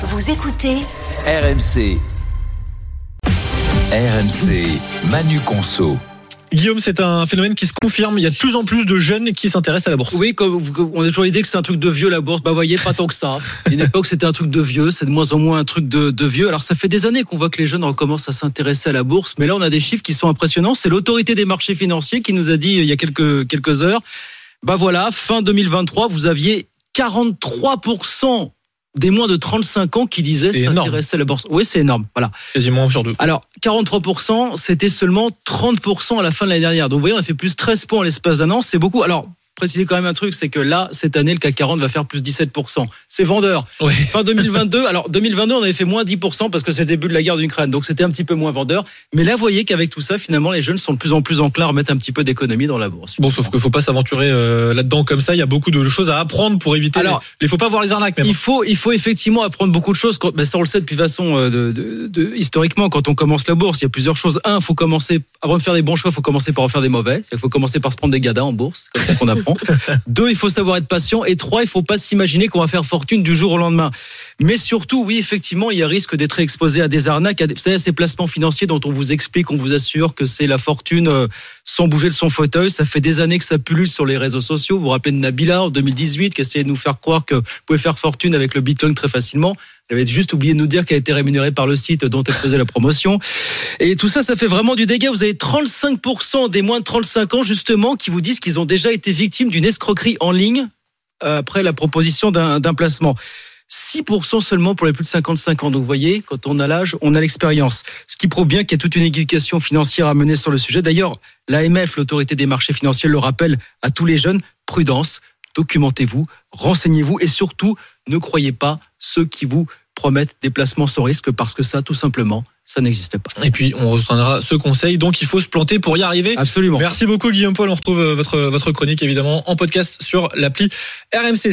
Vous écoutez RMC. RMC, Manu Conso. Guillaume, c'est un phénomène qui se confirme. Il y a de plus en plus de jeunes qui s'intéressent à la bourse. Oui, comme, on a toujours l'idée que c'est un truc de vieux la bourse. Bah voyez, pas tant que ça. À une époque, c'était un truc de vieux. C'est de moins en moins un truc de, de vieux. Alors ça fait des années qu'on voit que les jeunes recommencent à s'intéresser à la bourse, mais là on a des chiffres qui sont impressionnants. C'est l'autorité des marchés financiers qui nous a dit euh, il y a quelques quelques heures. Bah voilà, fin 2023, vous aviez 43 des moins de 35 ans qui disaient s'intéresser à la bourse. Oui, c'est énorme. Voilà. Quasiment sur deux. Alors, 43%, c'était seulement 30% à la fin de l'année dernière. Donc, vous voyez, on a fait plus 13 points en l'espace d'un an. C'est beaucoup. Alors, préciser quand même un truc, c'est que là, cette année, le CAC 40 va faire plus 17%. C'est vendeur. Ouais. Fin 2022, alors 2022, on avait fait moins 10% parce que c'est le début de la guerre d'Ukraine. Donc, c'était un petit peu moins vendeur. Mais là, vous voyez qu'avec tout ça, finalement, les jeunes sont de plus en plus enclins à remettre un petit peu d'économie dans la bourse. Bon, sauf qu'il faut pas s'aventurer euh, là-dedans comme ça. Il y a beaucoup de choses à apprendre pour éviter. Alors, les... Il faut pas voir les arnaques même. Il faut, il faut effectivement apprendre beaucoup de choses. Quand- ben, ça, on le sait depuis façon euh, de, de- de- historiquement. Quand on commence la bourse, il y a plusieurs choses. Un, faut commencer avant de faire des bons choix, faut commencer par en faire des mauvais. Il faut commencer par se prendre des gadas en bourse, comme ça qu'on apprend. Deux, il faut savoir être patient. Et trois, il faut pas s'imaginer qu'on va faire fortune du jour au lendemain. Mais surtout, oui, effectivement, il y a risque d'être exposé à des arnaques, à vous savez, ces placements financiers dont on vous explique, on vous assure que c'est la fortune euh, sans bouger de son fauteuil. Ça fait des années que ça pullule sur les réseaux sociaux. Vous vous rappelez de Nabila en 2018 qui essayait de nous faire croire que vous pouvez faire fortune avec le Bitcoin très facilement. Elle avait juste oublié de nous dire qu'elle était rémunérée par le site dont elle faisait la promotion. Et tout ça, ça fait vraiment du dégât. Vous avez 35% des moins de 35 ans, justement, qui vous disent qu'ils ont déjà été victimes d'une escroquerie en ligne euh, après la proposition d'un d'un placement. 6% seulement pour les plus de 55 ans. Donc vous voyez, quand on a l'âge, on a l'expérience. Ce qui prouve bien qu'il y a toute une éducation financière à mener sur le sujet. D'ailleurs, l'AMF, l'autorité des marchés financiers, le rappelle à tous les jeunes, prudence, documentez-vous, renseignez-vous et surtout, ne croyez pas ceux qui vous promettent des placements sans risque parce que ça, tout simplement, ça n'existe pas. Et puis on retiendra ce conseil. Donc il faut se planter pour y arriver. Absolument. Merci beaucoup Guillaume Paul. On retrouve euh, votre votre chronique évidemment en podcast sur l'appli RMC.